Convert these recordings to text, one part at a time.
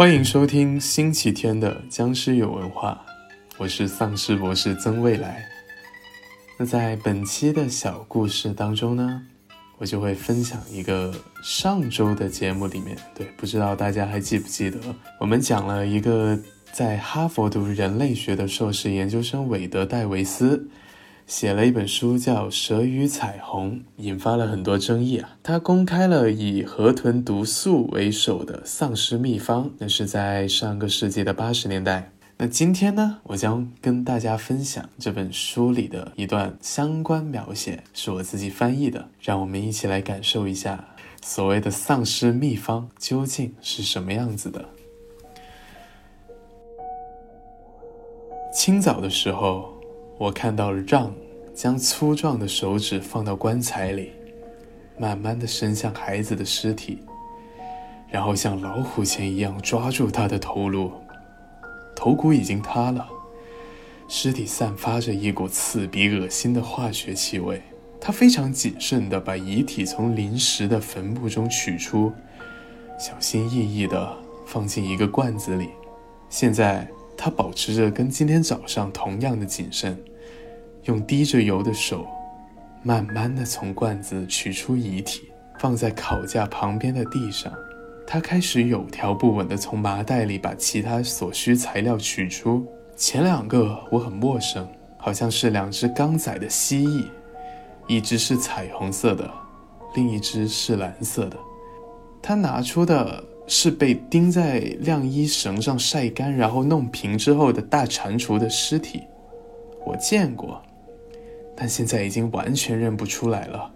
欢迎收听星期天的僵尸有文化，我是丧尸博士曾未来。那在本期的小故事当中呢，我就会分享一个上周的节目里面，对，不知道大家还记不记得，我们讲了一个在哈佛读人类学的硕士研究生韦德戴维斯。写了一本书叫《蛇与彩虹》，引发了很多争议啊。他公开了以河豚毒素为首的丧尸秘方，那是在上个世纪的八十年代。那今天呢，我将跟大家分享这本书里的一段相关描写，是我自己翻译的。让我们一起来感受一下所谓的丧尸秘方究竟是什么样子的。清早的时候。我看到了让将粗壮的手指放到棺材里，慢慢的伸向孩子的尸体，然后像老虎钳一样抓住他的头颅。头骨已经塌了，尸体散发着一股刺鼻恶心的化学气味。他非常谨慎地把遗体从临时的坟墓中取出，小心翼翼地放进一个罐子里。现在他保持着跟今天早上同样的谨慎。用滴着油的手，慢慢的从罐子取出遗体，放在烤架旁边的地上。他开始有条不紊地从麻袋里把其他所需材料取出。前两个我很陌生，好像是两只刚宰的蜥蜴，一只是彩虹色的，另一只是蓝色的。他拿出的是被钉在晾衣绳上晒干，然后弄平之后的大蟾蜍的尸体，我见过。但现在已经完全认不出来了，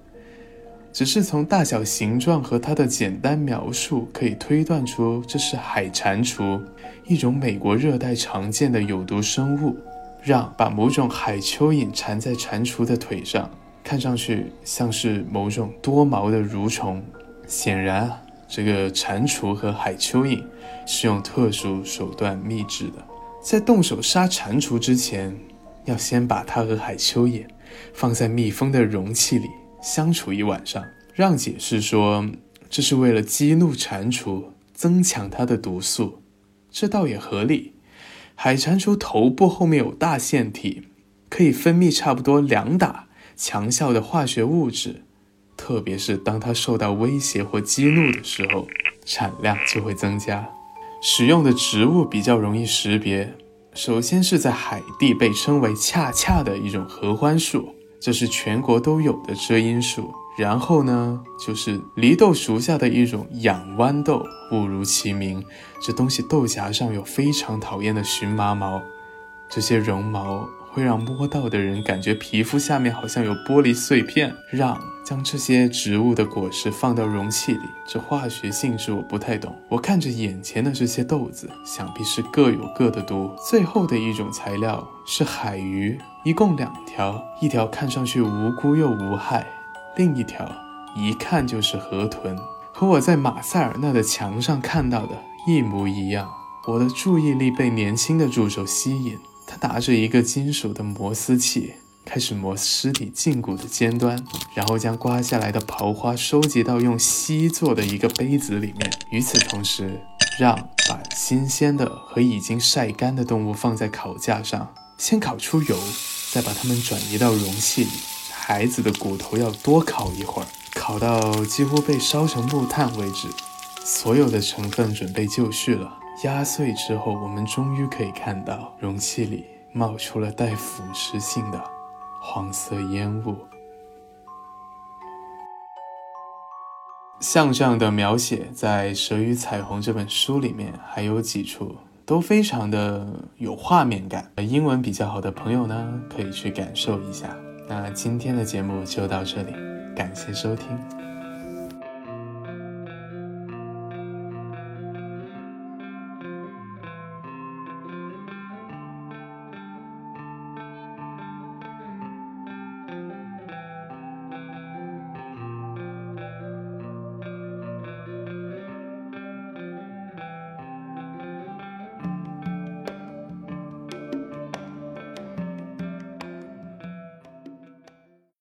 只是从大小、形状和它的简单描述，可以推断出这是海蟾蜍，一种美国热带常见的有毒生物。让把某种海蚯蚓缠在蟾蜍的腿上，看上去像是某种多毛的蠕虫。显然，这个蟾蜍和海蚯蚓是用特殊手段秘制的。在动手杀蟾蜍之前，要先把它和海蚯蚓。放在密封的容器里相处一晚上。让解释说，这是为了激怒蟾蜍，增强它的毒素。这倒也合理。海蟾蜍头部后面有大腺体，可以分泌差不多两打强效的化学物质。特别是当它受到威胁或激怒的时候，产量就会增加。使用的植物比较容易识别。首先是在海地被称为“恰恰”的一种合欢树，这是全国都有的遮阴树。然后呢，就是梨豆属下的一种养豌豆，误如其名，这东西豆荚上有非常讨厌的荨麻毛，这些绒毛。会让摸到的人感觉皮肤下面好像有玻璃碎片。让将这些植物的果实放到容器里，这化学性质我不太懂。我看着眼前的这些豆子，想必是各有各的毒。最后的一种材料是海鱼，一共两条，一条看上去无辜又无害，另一条一看就是河豚，和我在马塞尔纳的墙上看到的一模一样。我的注意力被年轻的助手吸引。他拿着一个金属的磨丝器，开始磨尸体胫骨的尖端，然后将刮下来的刨花收集到用锡做的一个杯子里面。与此同时，让把新鲜的和已经晒干的动物放在烤架上，先烤出油，再把它们转移到容器里。孩子的骨头要多烤一会儿，烤到几乎被烧成木炭为止。所有的成分准备就绪了。压碎之后，我们终于可以看到容器里冒出了带腐蚀性的黄色烟雾。像这样的描写，在《蛇与彩虹》这本书里面还有几处，都非常的有画面感。英文比较好的朋友呢，可以去感受一下。那今天的节目就到这里，感谢收听。